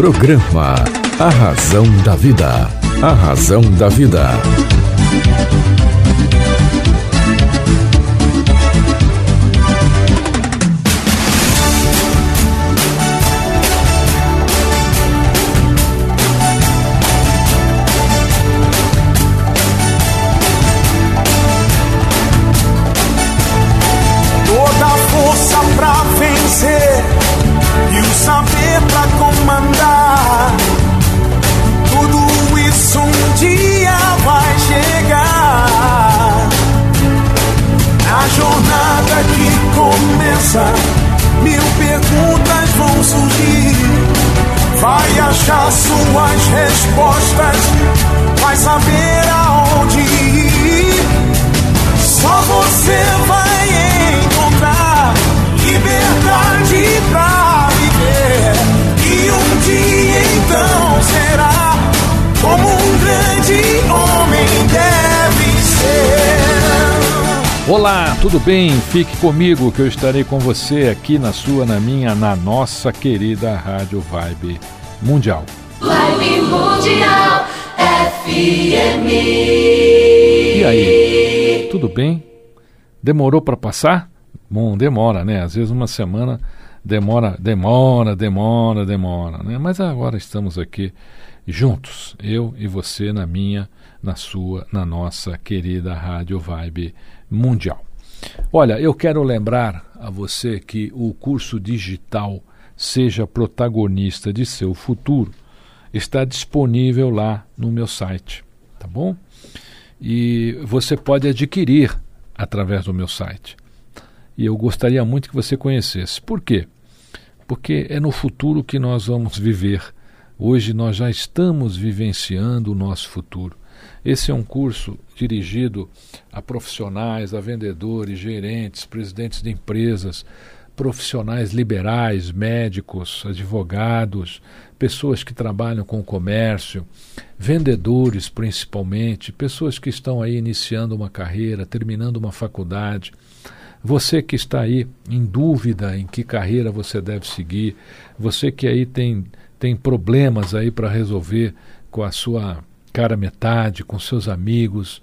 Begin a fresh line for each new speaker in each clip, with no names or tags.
Programa A Razão da Vida. A Razão da Vida.
Achar suas respostas, vai saber aonde ir. Só você vai encontrar liberdade pra viver. E um dia então será como um grande homem deve ser.
Olá, tudo bem? Fique comigo que eu estarei com você aqui na sua, na minha, na nossa querida Rádio Vibe Mundial.
Vibe Mundial FM.
E aí, tudo bem? Demorou para passar? Bom, demora, né? Às vezes uma semana demora, demora, demora, demora, né? Mas agora estamos aqui juntos, eu e você na minha, na sua, na nossa querida Rádio Vibe Mundial. Olha, eu quero lembrar a você que o curso digital Seja Protagonista de Seu Futuro está disponível lá no meu site, tá bom? E você pode adquirir através do meu site. E eu gostaria muito que você conhecesse. Por quê? Porque é no futuro que nós vamos viver. Hoje nós já estamos vivenciando o nosso futuro. Esse é um curso dirigido a profissionais, a vendedores, gerentes, presidentes de empresas, profissionais liberais, médicos, advogados, pessoas que trabalham com o comércio, vendedores principalmente, pessoas que estão aí iniciando uma carreira, terminando uma faculdade. Você que está aí em dúvida em que carreira você deve seguir, você que aí tem, tem problemas aí para resolver com a sua cara metade, com seus amigos,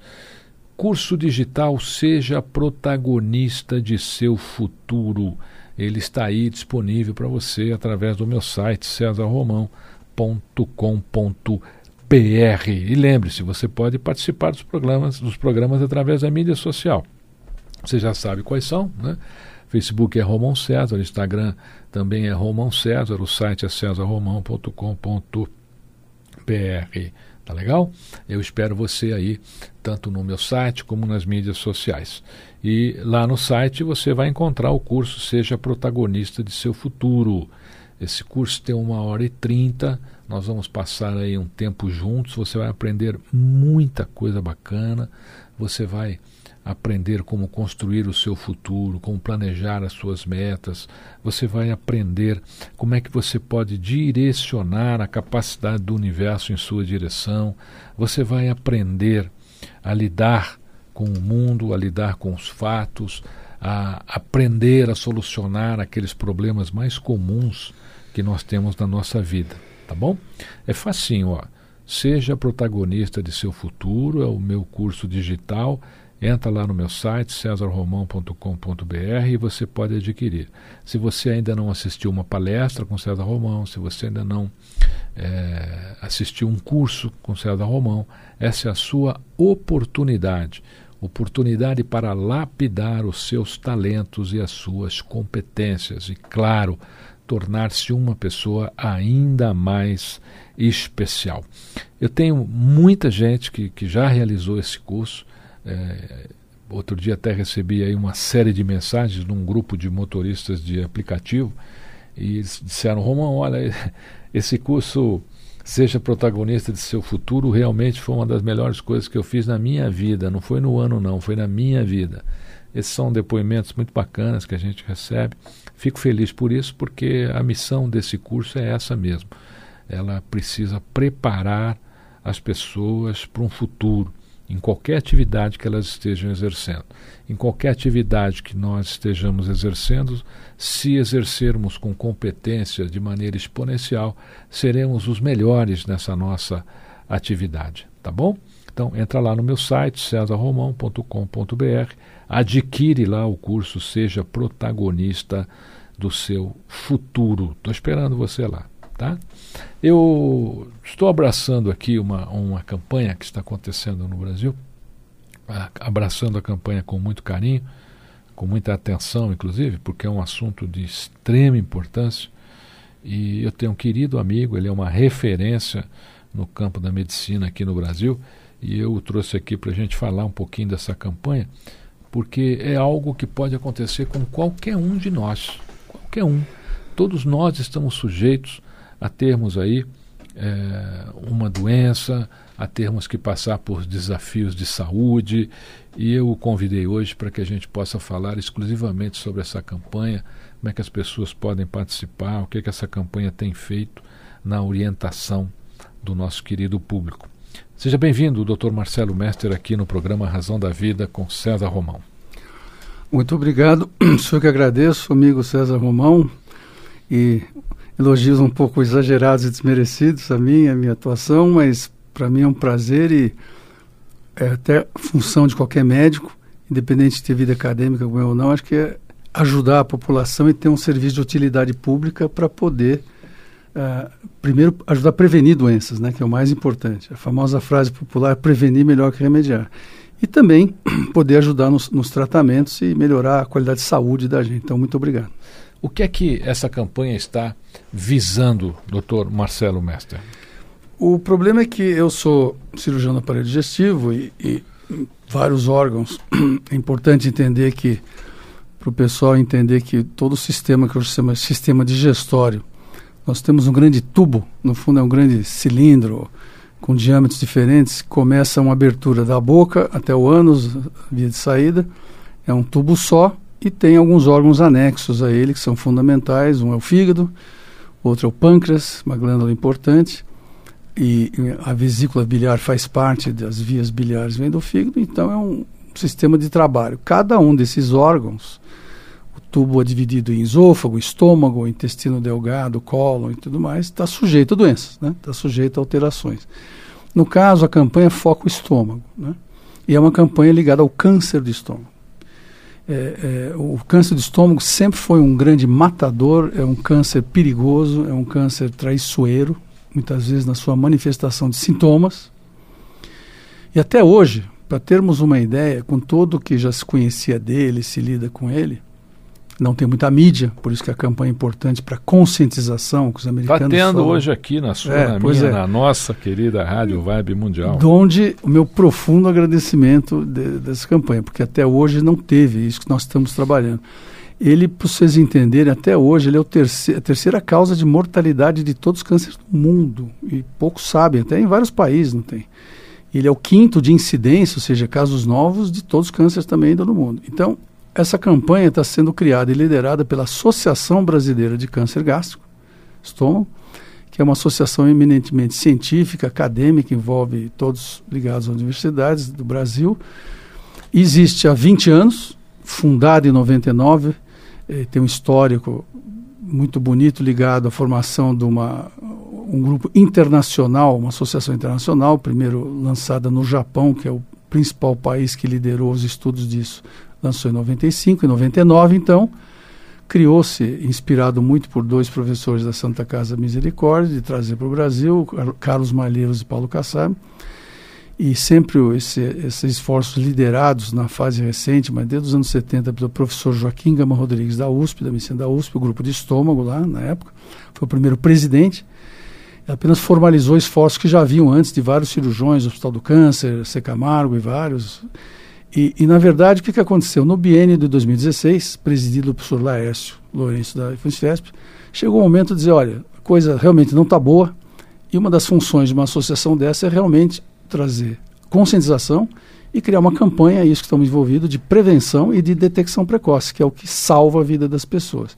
curso digital Seja Protagonista de Seu Futuro. Ele está aí disponível para você através do meu site cesarromão.com.br. E lembre-se, você pode participar dos programas, dos programas através da mídia social. Você já sabe quais são, né? Facebook é Romão César, Instagram também é Romão César, o site é cesarromão.com.br. Tá legal? Eu espero você aí, tanto no meu site como nas mídias sociais. E lá no site você vai encontrar o curso Seja Protagonista de Seu Futuro. Esse curso tem uma hora e trinta. Nós vamos passar aí um tempo juntos. Você vai aprender muita coisa bacana. Você vai aprender como construir o seu futuro, como planejar as suas metas. Você vai aprender como é que você pode direcionar a capacidade do universo em sua direção. Você vai aprender a lidar com o mundo, a lidar com os fatos, a aprender a solucionar aqueles problemas mais comuns que nós temos na nossa vida, tá bom? É facinho, ó. Seja protagonista de seu futuro, é o meu curso digital Entra lá no meu site, cesarromão.com.br e você pode adquirir. Se você ainda não assistiu uma palestra com César Romão, se você ainda não é, assistiu um curso com César Romão, essa é a sua oportunidade. Oportunidade para lapidar os seus talentos e as suas competências. E, claro, tornar-se uma pessoa ainda mais especial. Eu tenho muita gente que, que já realizou esse curso é, outro dia até recebi aí uma série de mensagens num grupo de motoristas de aplicativo e eles disseram, Romão, olha, esse curso Seja Protagonista de Seu Futuro realmente foi uma das melhores coisas que eu fiz na minha vida. Não foi no ano, não, foi na minha vida. Esses são depoimentos muito bacanas que a gente recebe. Fico feliz por isso, porque a missão desse curso é essa mesmo. Ela precisa preparar as pessoas para um futuro em qualquer atividade que elas estejam exercendo. Em qualquer atividade que nós estejamos exercendo, se exercermos com competência de maneira exponencial, seremos os melhores nessa nossa atividade, tá bom? Então entra lá no meu site cesarromão.com.br, adquire lá o curso Seja Protagonista do seu futuro. Estou esperando você lá, tá? Eu estou abraçando aqui uma, uma campanha que está acontecendo no Brasil, abraçando a campanha com muito carinho, com muita atenção, inclusive, porque é um assunto de extrema importância. E eu tenho um querido amigo, ele é uma referência no campo da medicina aqui no Brasil, e eu o trouxe aqui para a gente falar um pouquinho dessa campanha, porque é algo que pode acontecer com qualquer um de nós, qualquer um. Todos nós estamos sujeitos a termos aí é, uma doença, a termos que passar por desafios de saúde. E eu o convidei hoje para que a gente possa falar exclusivamente sobre essa campanha, como é que as pessoas podem participar, o que, é que essa campanha tem feito na orientação do nosso querido público. Seja bem-vindo, Dr. Marcelo Mestre, aqui no programa Razão da Vida com César Romão.
Muito obrigado, sou que agradeço, amigo César Romão, e elogios um pouco exagerados e desmerecidos a mim, a minha atuação, mas para mim é um prazer e é até função de qualquer médico, independente de ter vida acadêmica ou não, acho que é ajudar a população e ter um serviço de utilidade pública para poder uh, primeiro ajudar a prevenir doenças, né, que é o mais importante. A famosa frase popular prevenir melhor que remediar. E também poder ajudar nos, nos tratamentos e melhorar a qualidade de saúde da gente. Então, muito obrigado.
O que é que essa campanha está visando, doutor Marcelo Mestre?
O problema é que eu sou cirurgião do aparelho digestivo e, e vários órgãos. É importante entender que, para o pessoal entender que todo o sistema que eu chamo de sistema digestório, nós temos um grande tubo, no fundo é um grande cilindro com diâmetros diferentes, começa uma abertura da boca até o ânus, via de saída, é um tubo só, e tem alguns órgãos anexos a ele que são fundamentais. Um é o fígado, outro é o pâncreas, uma glândula importante. E a vesícula biliar faz parte das vias biliares, vem do fígado, então é um sistema de trabalho. Cada um desses órgãos, o tubo é dividido em esôfago, estômago, intestino delgado, cólon e tudo mais, está sujeito a doenças, está né? Sujeito a alterações. No caso, a campanha foca o estômago, né? e é uma campanha ligada ao câncer do estômago. É, é, o câncer do estômago sempre foi um grande matador, é um câncer perigoso, é um câncer traiçoeiro, muitas vezes na sua manifestação de sintomas. E até hoje, para termos uma ideia, com todo o que já se conhecia dele, se lida com ele, não tem muita mídia, por isso que a campanha é importante para conscientização que os americanos
Está tendo falam. hoje aqui na sua, é, na minha, é. na nossa querida Rádio Vibe Mundial.
Donde o meu profundo agradecimento de, dessa campanha, porque até hoje não teve isso que nós estamos trabalhando. Ele, para vocês entenderem, até hoje ele é terceiro, a terceira causa de mortalidade de todos os cânceres do mundo. E poucos sabem, até em vários países não tem. Ele é o quinto de incidência, ou seja, casos novos de todos os cânceres também do mundo. Então, essa campanha está sendo criada e liderada pela Associação Brasileira de Câncer Gástrico, estômago, que é uma associação eminentemente científica, acadêmica, envolve todos ligados às universidades do Brasil. Existe há 20 anos, fundada em 99, eh, tem um histórico muito bonito ligado à formação de uma, um grupo internacional, uma associação internacional, primeiro lançada no Japão, que é o principal país que liderou os estudos disso lançou em 95, em 99, então, criou-se, inspirado muito por dois professores da Santa Casa Misericórdia, de trazer para o Brasil, Carlos Malheiros e Paulo Kassab, e sempre esse, esses esforços liderados na fase recente, mas desde os anos 70, pelo professor Joaquim Gama Rodrigues da USP, da medicina da USP, o grupo de estômago lá na época, foi o primeiro presidente, apenas formalizou esforços que já haviam antes de vários cirurgiões, Hospital do Câncer, C. Camargo e vários, e, e, na verdade, o que, que aconteceu? No biênio de 2016, presidido pelo Laércio Lourenço da FUNSFESP, chegou o momento de dizer, olha, a coisa realmente não está boa, e uma das funções de uma associação dessa é realmente trazer conscientização e criar uma campanha, isso que estamos envolvidos, de prevenção e de detecção precoce, que é o que salva a vida das pessoas.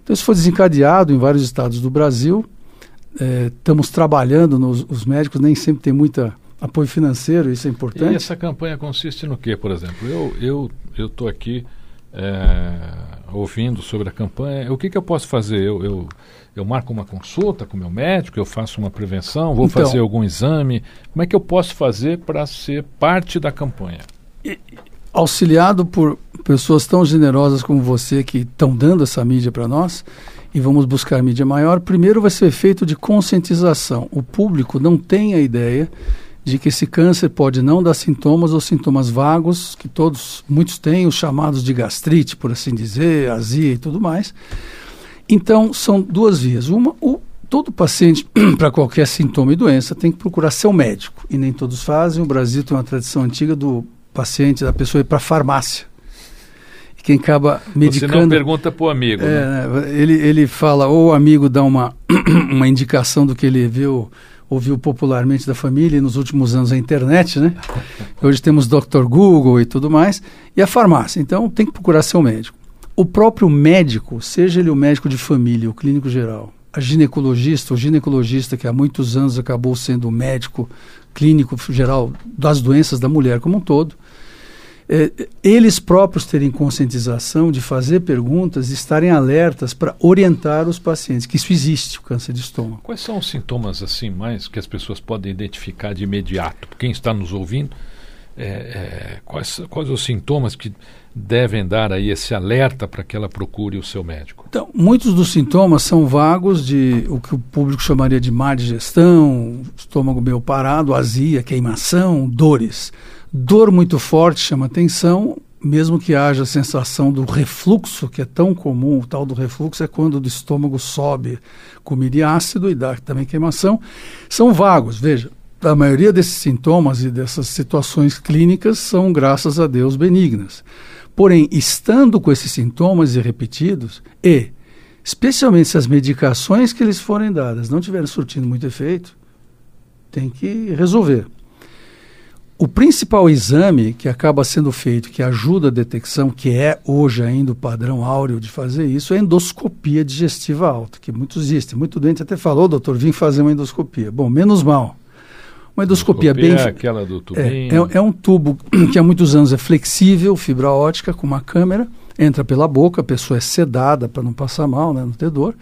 Então, isso foi desencadeado em vários estados do Brasil, é, estamos trabalhando, nos, os médicos nem sempre têm muita apoio financeiro, isso é
E
importante.
essa campanha consiste no que, por exemplo? Eu eu eu estou aqui é, ouvindo sobre a campanha. O que, que eu posso fazer? Eu, eu, eu marco uma consulta com o meu médico, eu faço uma prevenção, vou
Então-
fazer algum exame. Como é que eu posso fazer para ser parte da campanha?
auxiliado por pessoas tão generosas como você que estão dando essa mídia para nós e vamos buscar mídia maior, primeiro vai ser feito de conscientização. O público não tem a ideia de que esse câncer pode não dar sintomas ou sintomas vagos, que todos, muitos têm, os chamados de gastrite, por assim dizer, azia e tudo mais. Então, são duas vias. Uma, o, todo paciente, para qualquer sintoma e doença, tem que procurar seu médico. E nem todos fazem. O Brasil tem uma tradição antiga do paciente, da pessoa ir para a farmácia. Quem acaba
Você não
medicando.
pergunta para o amigo. né?
É, né, ele, ele fala, ou o amigo dá uma, uma indicação do que ele viu, ouviu popularmente da família, e nos últimos anos a internet, né? Hoje temos Dr. Google e tudo mais, e a farmácia. Então tem que procurar seu médico. O próprio médico, seja ele o médico de família, o clínico geral, a ginecologista, o ginecologista que há muitos anos acabou sendo o médico clínico geral das doenças da mulher como um todo, é, eles próprios terem conscientização de fazer perguntas e estarem alertas para orientar os pacientes, que isso existe, o câncer de estômago.
Quais são os sintomas assim mais que as pessoas podem identificar de imediato? Quem está nos ouvindo, é, é, quais, quais os sintomas que devem dar aí esse alerta para que ela procure o seu médico?
Então, muitos dos sintomas são vagos de o que o público chamaria de má digestão, estômago meio parado, azia, queimação, dores. Dor muito forte chama atenção, mesmo que haja a sensação do refluxo, que é tão comum, o tal do refluxo é quando do estômago sobe comida e ácido e dá também queimação, são vagos. Veja, a maioria desses sintomas e dessas situações clínicas são, graças a Deus, benignas. Porém, estando com esses sintomas e repetidos, e especialmente se as medicações que eles forem dadas não tiverem surtindo muito efeito, tem que resolver. O principal exame que acaba sendo feito, que ajuda a detecção, que é hoje ainda o padrão áureo de fazer isso, é a endoscopia digestiva alta, que muitos existem. Muito doente até falou, doutor, vim fazer uma endoscopia. Bom, menos mal. Uma endoscopia, bem.
é aquela do tubinho.
É, é, é um tubo que há muitos anos é flexível, fibra ótica, com uma câmera, entra pela boca, a pessoa é sedada para não passar mal, né, não ter dor,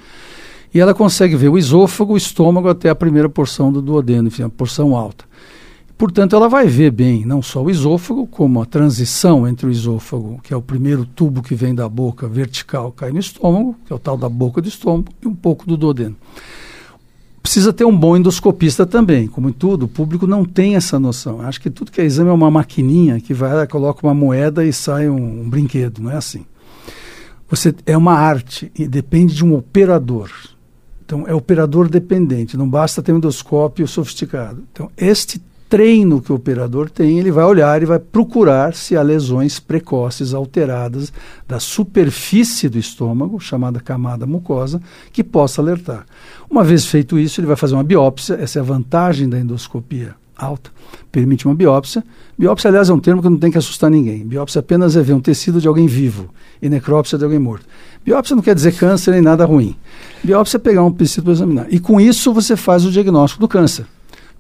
e ela consegue ver o esôfago, o estômago até a primeira porção do duodeno, enfim, a porção alta. Portanto, ela vai ver bem não só o esôfago, como a transição entre o esôfago, que é o primeiro tubo que vem da boca vertical, cai no estômago, que é o tal da boca do estômago, e um pouco do duodeno precisa ter um bom endoscopista também. Como em tudo, o público não tem essa noção. Acho que tudo que é exame é uma maquininha que vai lá, coloca uma moeda e sai um, um brinquedo. Não é assim. Você é uma arte e depende de um operador. Então é operador dependente. Não basta ter um endoscópio sofisticado. Então este treino que o operador tem, ele vai olhar e vai procurar se há lesões precoces alteradas da superfície do estômago, chamada camada mucosa, que possa alertar. Uma vez feito isso, ele vai fazer uma biópsia, essa é a vantagem da endoscopia alta, permite uma biópsia. Biópsia, aliás, é um termo que não tem que assustar ninguém. Biópsia apenas é ver um tecido de alguém vivo e necrópsia de alguém morto. Biópsia não quer dizer câncer nem nada ruim. Biópsia é pegar um tecido para examinar. E com isso você faz o diagnóstico do câncer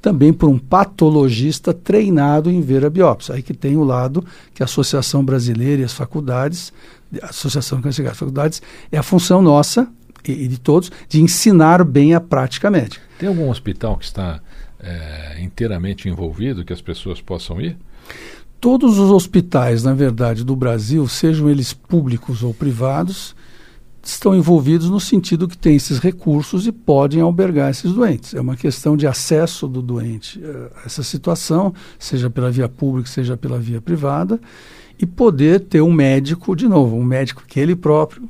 também por um patologista treinado em ver a biópsia. Aí que tem o lado que a Associação Brasileira e as faculdades, a Associação de Câncer e Faculdades, é a função nossa e, e, de todos de ensinar bem a prática médica.
Tem algum hospital que está é, inteiramente envolvido que as pessoas possam ir?
Todos os hospitais, na verdade, do Brasil, sejam eles públicos ou privados, estão envolvidos no sentido que têm esses recursos e podem albergar esses doentes. É uma questão de acesso do doente a essa situação, seja pela via pública, seja pela via privada, e poder ter um médico, de novo, um médico que ele próprio.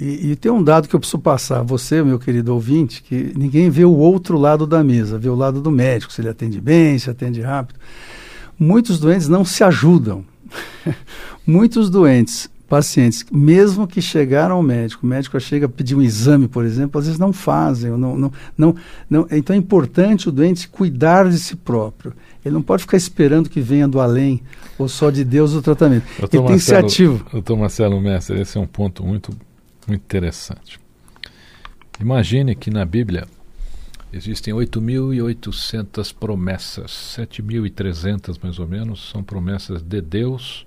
E, e tem um dado que eu preciso passar você, meu querido ouvinte, que ninguém vê o outro lado da mesa, vê o lado do médico, se ele atende bem, se atende rápido. Muitos doentes não se ajudam. Muitos doentes pacientes, mesmo que chegaram ao médico, o médico chega a pedir um exame, por exemplo, às vezes não fazem. Não, não, não, não, então é importante o doente cuidar de si próprio. Ele não pode ficar esperando que venha do além ou só de Deus o tratamento.
Doutor
Ele tem que ser
Marcelo-
ativo.
Doutor Marcelo Mestre, esse é um ponto muito, muito interessante. Imagine que na Bíblia Existem 8.800 promessas, 7.300 mais ou menos, são promessas de Deus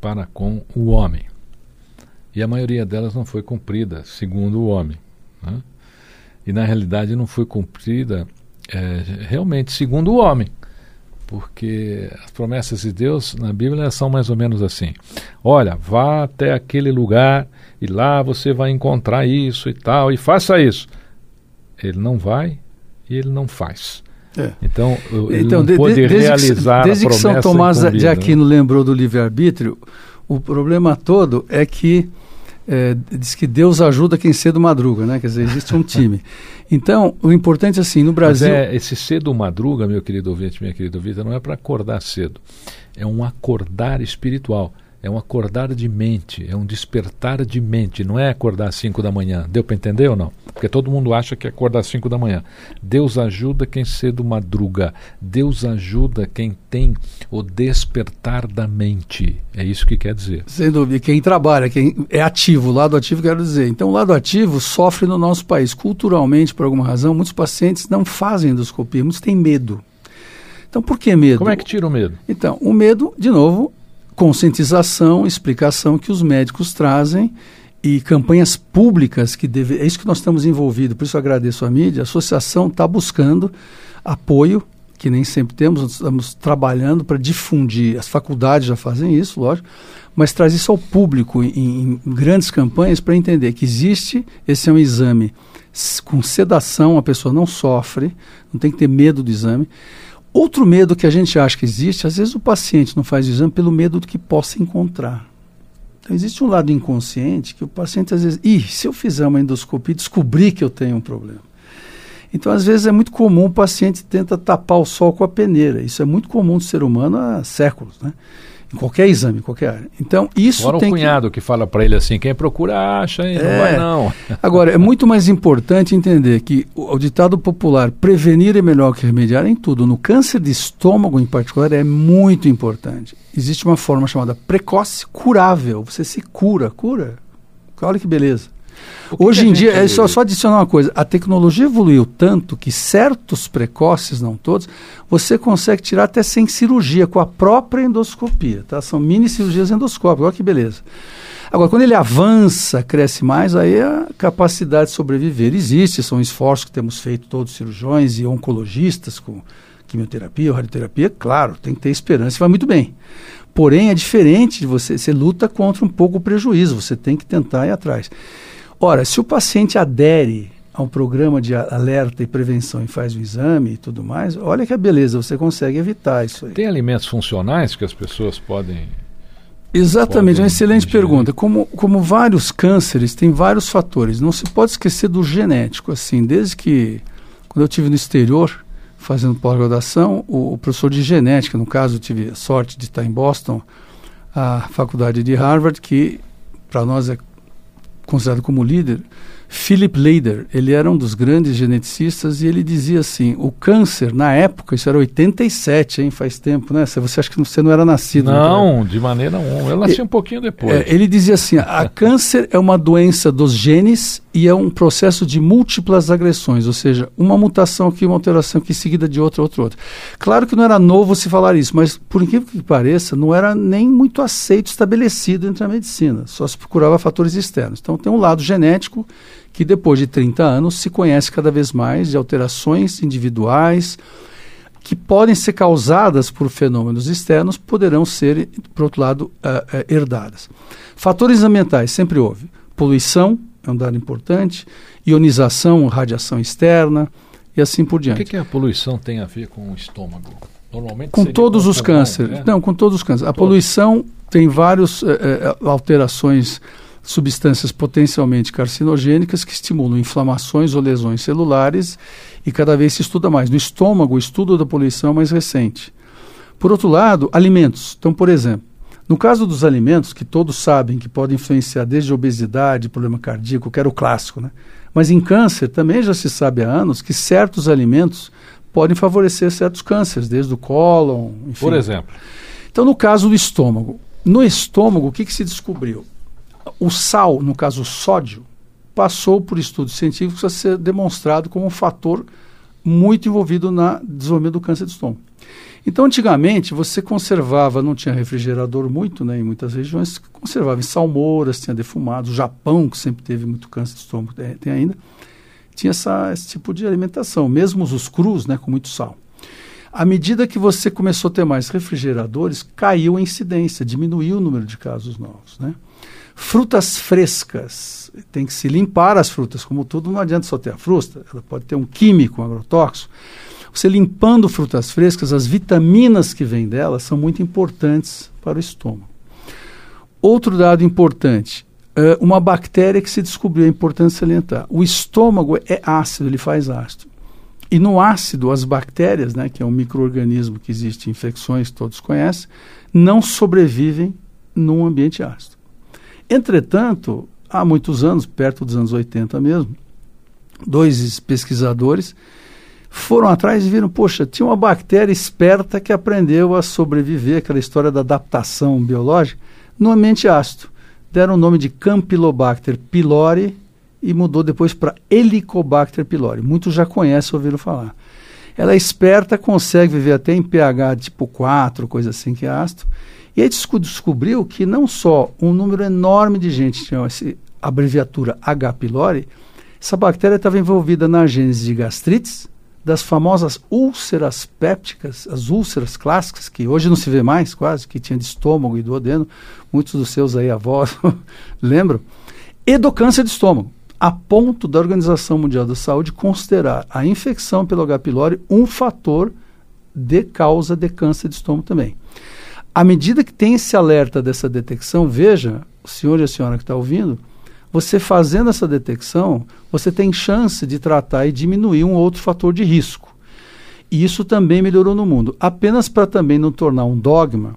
para com o homem. E a maioria delas não foi cumprida, segundo o homem. Né? E na realidade não foi cumprida é, realmente segundo o homem. Porque as promessas de Deus na Bíblia são mais ou menos assim: olha, vá até aquele lugar e lá você vai encontrar isso e tal, e faça isso. Ele não vai e ele não faz. É. Então, ele então, não pode de, desde realizar
que, desde
a promessa
que São Tomás de Aquino né? lembrou do livre-arbítrio, o problema todo é que é, diz que Deus ajuda quem cedo madruga, né? Quer dizer, existe um time. Então, o importante assim, no Brasil...
É, esse cedo madruga, meu querido ouvinte, minha querida ouvinte, não é para acordar cedo. É um acordar espiritual. É um acordar de mente, é um despertar de mente, não é acordar às 5 da manhã. Deu para entender ou não? Porque todo mundo acha que é acordar às 5 da manhã. Deus ajuda quem cedo madruga. Deus ajuda quem tem o despertar da mente. É isso que quer dizer.
Sem dúvida. Quem trabalha, quem é ativo, o lado ativo quero dizer. Então, o lado ativo sofre no nosso país. Culturalmente, por alguma razão, muitos pacientes não fazem endoscopia, muitos têm medo. Então, por que medo?
Como é que tira o medo?
Então, o medo, de novo, conscientização, explicação que os médicos trazem e campanhas públicas que deve, é isso que nós estamos envolvidos, por isso agradeço a mídia, a associação está buscando apoio, que nem sempre temos, estamos trabalhando para difundir, as faculdades já fazem isso, lógico, mas traz isso ao público em, em grandes campanhas para entender que existe, esse é um exame com sedação, a pessoa não sofre, não tem que ter medo do exame, Outro medo que a gente acha que existe, às vezes o paciente não faz o exame pelo medo do que possa encontrar. Então, existe um lado inconsciente que o paciente às vezes, ih, se eu fizer uma endoscopia e descobrir que eu tenho um problema. Então, às vezes é muito comum o paciente tenta tapar o sol com a peneira. Isso é muito comum do ser humano há séculos, né? Em qualquer exame, qualquer área. Então, isso
Fora
tem
o cunhado que... que fala para ele assim, quem procura acha, hein? É... não vai não.
Agora, é muito mais importante entender que o, o, ditado popular, prevenir é melhor que remediar em tudo. No câncer de estômago, em particular, é muito importante. Existe uma forma chamada precoce curável. Você se cura, cura. Olha que beleza. Hoje em dia, é só, só adicionar uma coisa: a tecnologia evoluiu tanto que certos precoces, não todos, você consegue tirar até sem cirurgia, com a própria endoscopia. Tá? São mini cirurgias endoscópicas, olha que beleza. Agora, quando ele avança, cresce mais, aí a capacidade de sobreviver existe. São esforços que temos feito todos cirurgiões e oncologistas com quimioterapia ou radioterapia. Claro, tem que ter esperança e vai muito bem. Porém, é diferente de você, você luta contra um pouco o prejuízo, você tem que tentar ir atrás. Ora, se o paciente adere a um programa de alerta e prevenção e faz o exame e tudo mais, olha que beleza, você consegue evitar isso aí.
Tem alimentos funcionais que as pessoas podem.
Exatamente, podem uma excelente ingerir. pergunta. Como, como vários cânceres, tem vários fatores. Não se pode esquecer do genético, assim, desde que quando eu tive no exterior fazendo pós-graduação, o, o, professor de genética, no caso, eu tive a sorte de estar em Boston, a faculdade de Harvard, que para nós é considerado como líder, Philip Leider, ele era um dos grandes geneticistas e ele dizia assim, o câncer na época, isso era 87, hein, faz tempo, né? Você acha que você não era nascido?
Não, de maneira nenhuma. Eu nasci um pouquinho depois.
É, ele dizia assim, a câncer é uma doença dos genes e é um processo de múltiplas agressões, ou seja, uma mutação aqui, uma alteração aqui, seguida de outra, outra, outra. Claro que não era novo se falar isso, mas por incrível que pareça, não era nem muito aceito, estabelecido entre a medicina. Só se procurava fatores externos. Então tem um lado genético que depois de 30 anos se conhece cada vez mais de alterações individuais que podem ser causadas por fenômenos externos, poderão ser, por outro lado, uh, uh, herdadas. Fatores ambientais, sempre houve. Poluição, é um dado importante, ionização, radiação externa e assim por diante.
O que, que a poluição tem a ver com o estômago?
Normalmente com todos os cânceres. É? Não, com todos os cânceres. A todos. poluição tem várias eh, alterações substâncias potencialmente carcinogênicas que estimulam inflamações ou lesões celulares e cada vez se estuda mais. No estômago, o estudo da poluição é mais recente. Por outro lado, alimentos. Então, por exemplo, no caso dos alimentos, que todos sabem que podem influenciar desde obesidade, problema cardíaco, que era o clássico, né? Mas em câncer também já se sabe há anos que certos alimentos podem favorecer certos cânceres, desde o cólon, enfim.
Por exemplo.
Então, no caso do estômago, no estômago, o que, que se descobriu? O sal, no caso o sódio, passou por estudos científicos a ser demonstrado como um fator muito envolvido no desenvolvimento do câncer de estômago. Então, antigamente, você conservava, não tinha refrigerador muito, né, em muitas regiões, conservava em salmouras, tinha defumados. O Japão, que sempre teve muito câncer de estômago, tem ainda, tinha essa, esse tipo de alimentação, mesmo os crus, né, com muito sal. À medida que você começou a ter mais refrigeradores, caiu a incidência, diminuiu o número de casos novos. Né? Frutas frescas, tem que se limpar as frutas, como tudo, não adianta só ter a fruta, ela pode ter um químico, um agrotóxico. Você limpando frutas frescas, as vitaminas que vêm delas são muito importantes para o estômago. Outro dado importante, uh, uma bactéria que se descobriu, é importante salientar. O estômago é ácido, ele faz ácido. E no ácido, as bactérias, né, que é um microorganismo que existe em infecções, todos conhecem, não sobrevivem num ambiente ácido. Entretanto, há muitos anos, perto dos anos 80 mesmo, dois pesquisadores foram atrás e viram, poxa, tinha uma bactéria esperta que aprendeu a sobreviver, aquela história da adaptação biológica, no ambiente ácido. Deram o nome de Campylobacter pylori e mudou depois para Helicobacter pylori. Muitos já conhecem, ouviram falar. Ela é esperta, consegue viver até em pH tipo 4, coisa assim que é ácido. E aí descobriu que não só um número enorme de gente tinha essa abreviatura H. pylori, essa bactéria estava envolvida na gênese de gastrites, das famosas úlceras pépticas, as úlceras clássicas, que hoje não se vê mais quase, que tinha de estômago e duodeno, muitos dos seus aí avós lembram, e do câncer de estômago, a ponto da Organização Mundial da Saúde considerar a infecção pelo H. pylori um fator de causa de câncer de estômago também. À medida que tem esse alerta dessa detecção, veja, o senhor e a senhora que está ouvindo, você fazendo essa detecção, você tem chance de tratar e diminuir um outro fator de risco. E isso também melhorou no mundo. Apenas para também não tornar um dogma,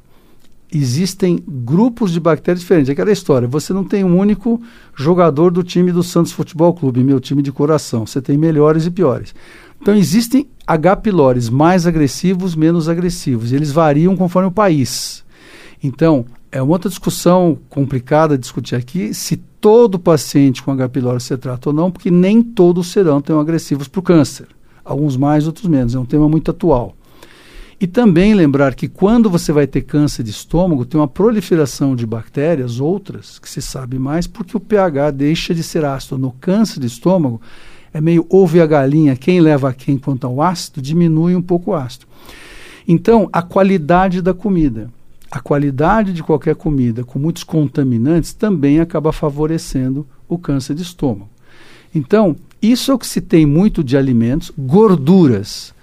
existem grupos de bactérias diferentes. Aquela história, você não tem um único jogador do time do Santos Futebol Clube, meu time de coração. Você tem melhores e piores. Então existem H. pylori mais agressivos, menos agressivos. Eles variam conforme o país. Então, é uma outra discussão complicada discutir aqui se todo paciente com H. pylori se trata ou não, porque nem todos serão tão agressivos para o câncer. Alguns mais, outros menos. É um tema muito atual. E também lembrar que quando você vai ter câncer de estômago, tem uma proliferação de bactérias, outras, que se sabe mais, porque o pH deixa de ser ácido. No câncer de estômago, é meio ovo e a galinha, quem leva quem quanto ao ácido, diminui um pouco o ácido. Então, a qualidade da comida a qualidade de qualquer comida com muitos contaminantes também acaba favorecendo o câncer de estômago. Então, isso é o que se tem muito de alimentos, gorduras.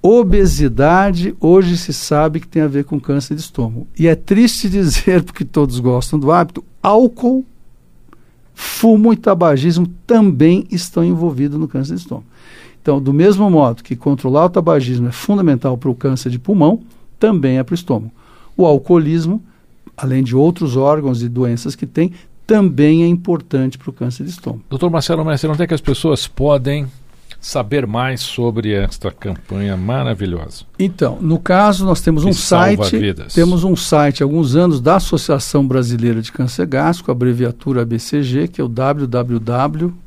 Obesidade hoje se sabe que tem a ver com câncer de estômago. E é triste dizer, porque todos gostam do hábito, álcool, fumo e tabagismo também estão envolvidos no câncer de estômago. Então, do mesmo modo que controlar o tabagismo é fundamental para o câncer de pulmão, também é para o estômago. O alcoolismo, além de outros órgãos e doenças que tem, também é importante para o câncer de estômago.
Doutor Marcelo Mestre, onde é que as pessoas podem saber mais sobre esta campanha maravilhosa?
Então, no caso, nós temos que um site, vidas. temos um site há alguns anos da Associação Brasileira de Câncer Gástrico, abreviatura ABCG, que é o www.abcg.org.br.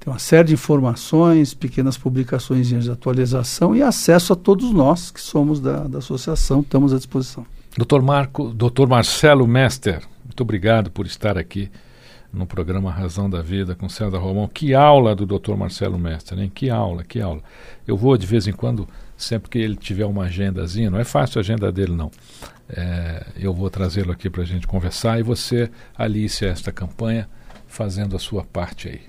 Tem uma série de informações, pequenas publicações de atualização e acesso a todos nós que somos da, da associação, estamos à disposição.
Doutor Marco, doutor Marcelo Mester, muito obrigado por estar aqui no programa Razão da Vida com César Romão. Que aula do doutor Marcelo Mester, hein? Que aula, que aula. Eu vou de vez em quando, sempre que ele tiver uma agendazinha, não é fácil a agenda dele não. É, eu vou trazê-lo aqui para a gente conversar e você alice esta campanha fazendo a sua parte aí.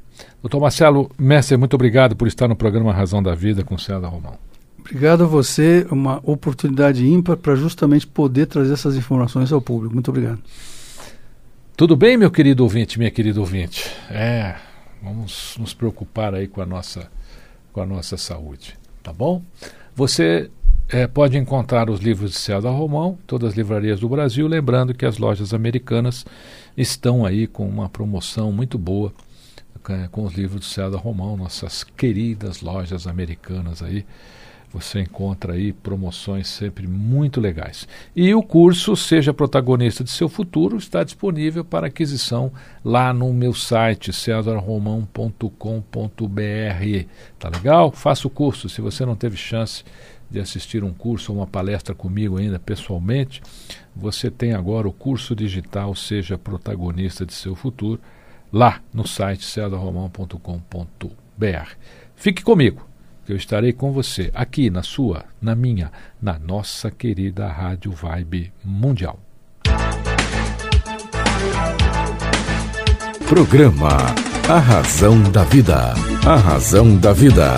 Doutor Marcelo Messer, muito obrigado por estar no programa Razão da Vida com César Romão.
Obrigado a você, uma oportunidade ímpar para justamente poder trazer essas informações ao público. Muito obrigado.
Tudo bem, meu querido ouvinte, minha querida ouvinte? É, vamos nos preocupar aí com a nossa, com a nossa saúde, tá bom? Você é, pode encontrar os livros de César Romão, todas as livrarias do Brasil, lembrando que as lojas americanas estão aí com uma promoção muito boa com os livros do César Romão, nossas queridas lojas americanas aí. Você encontra aí promoções sempre muito legais. E o curso Seja Protagonista de Seu Futuro está disponível para aquisição lá no meu site cesarromão.com.br. Tá legal? Faça o curso. Se você não teve chance de assistir um curso ou uma palestra comigo ainda pessoalmente, você tem agora o curso digital Seja Protagonista de Seu Futuro lá no site cesarromão.com.br. Fique comigo eu estarei com você aqui na sua, na minha, na nossa querida Rádio Vibe Mundial.
Programa A Razão da Vida. A Razão da Vida.